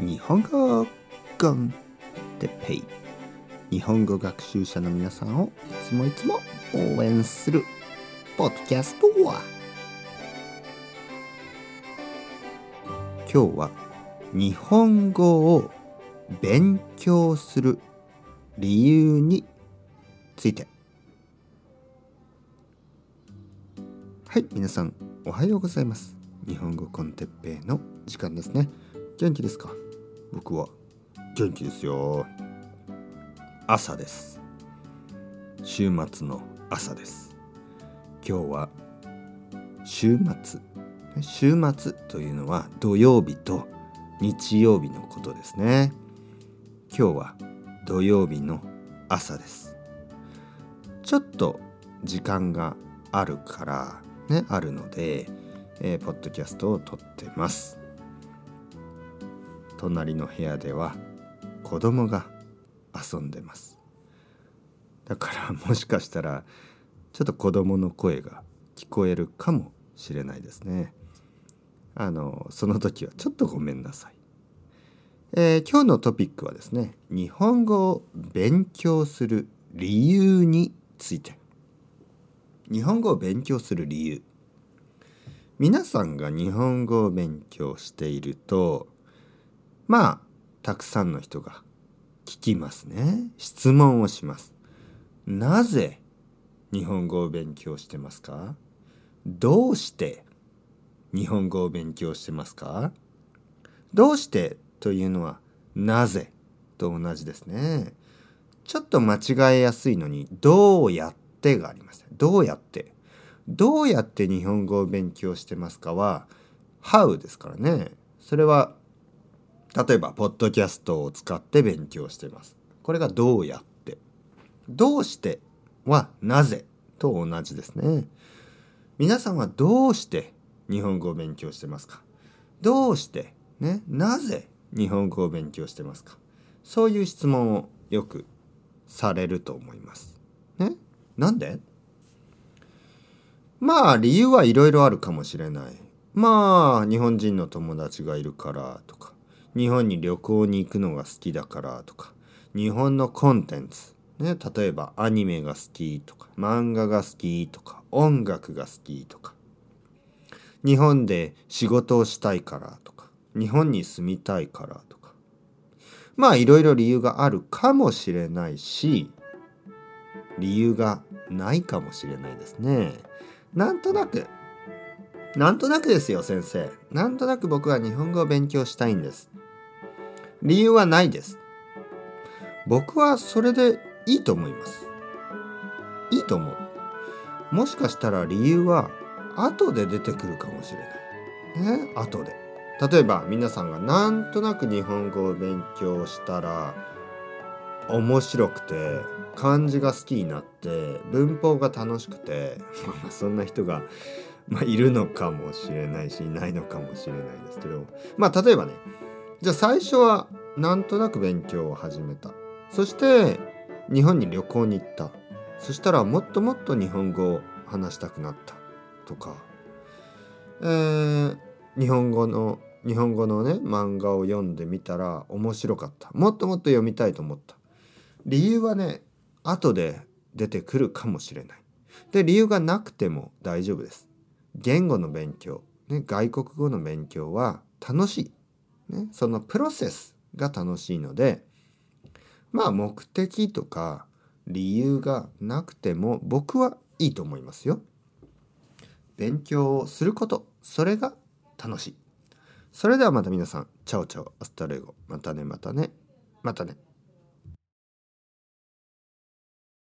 日本語コンテペイ。日本語学習者の皆さんをいつもいつも応援するポッドキャストは。今日は日本語を勉強する理由について。はい皆さんおはようございます。日本語コンテッペイの時間ですね。元気ですか？僕は元気ですよ。朝です。週末の朝です。今日は週末。週末というのは土曜日と日曜日のことですね。今日は土曜日の朝です。ちょっと時間があるからねあるので、えー、ポッドキャストを撮ってます。隣の部屋では子供が遊んでます。だからもしかしたらちょっと子供の声が聞こえるかもしれないですね。あのその時はちょっとごめんなさい、えー、今日のトピックはですね日本語を勉強する理由について。日本語を勉強する理由。皆さんが日本語を勉強しているとまあたくさんの人が聞きますね。質問をします。なぜ日本語を勉強してますか？どうして日本語を勉強してますか？どうしてというのはなぜと同じですね。ちょっと間違えやすいのにどうやってがあります。どうやって？どうやって日本語を勉強してますかは How ですからね。それは例えば、ポッドキャストを使って勉強してます。これがどうやって？どうしてはなぜと同じですね。皆さんはどうして日本語を勉強してますか？どうして、ね、なぜ日本語を勉強してますか？そういう質問をよくされると思います。ね？なんで？まあ理由はいろいろあるかもしれない。まあ日本人の友達がいるからとか日本に旅行に行くのが好きだからとか日本のコンテンツ、ね、例えばアニメが好きとか漫画が好きとか音楽が好きとか日本で仕事をしたいからとか日本に住みたいからとかまあいろいろ理由があるかもしれないし理由がないかもしれないですね。なんとなくなんとなくですよ先生。なんとなく僕は日本語を勉強したいんです。理由はないです。僕はそれでいいと思います。いいと思う。もしかしたら理由は後で出てくるかもしれない。ね、後で。例えば皆さんがなんとなく日本語を勉強したら面白くて漢字が好きになって文法が楽しくて そんな人が、まあ、いるのかもしれないしいないのかもしれないですけどまあ例えばねじゃあ最初はなんとなく勉強を始めた。そして日本に旅行に行った。そしたらもっともっと日本語を話したくなった。とか、えー、日本語の日本語のね漫画を読んでみたら面白かった。もっともっと読みたいと思った。理由はね後で出てくるかもしれない。で理由がなくても大丈夫です。言語の勉強、ね、外国語の勉強は楽しい。ね、そのプロセスが楽しいのでまあ目的とか理由がなくても僕はいいと思いますよ。勉強をすることそれが楽しい。それではまた皆さん ciao ciao hasta luego またねまたねまたね。またね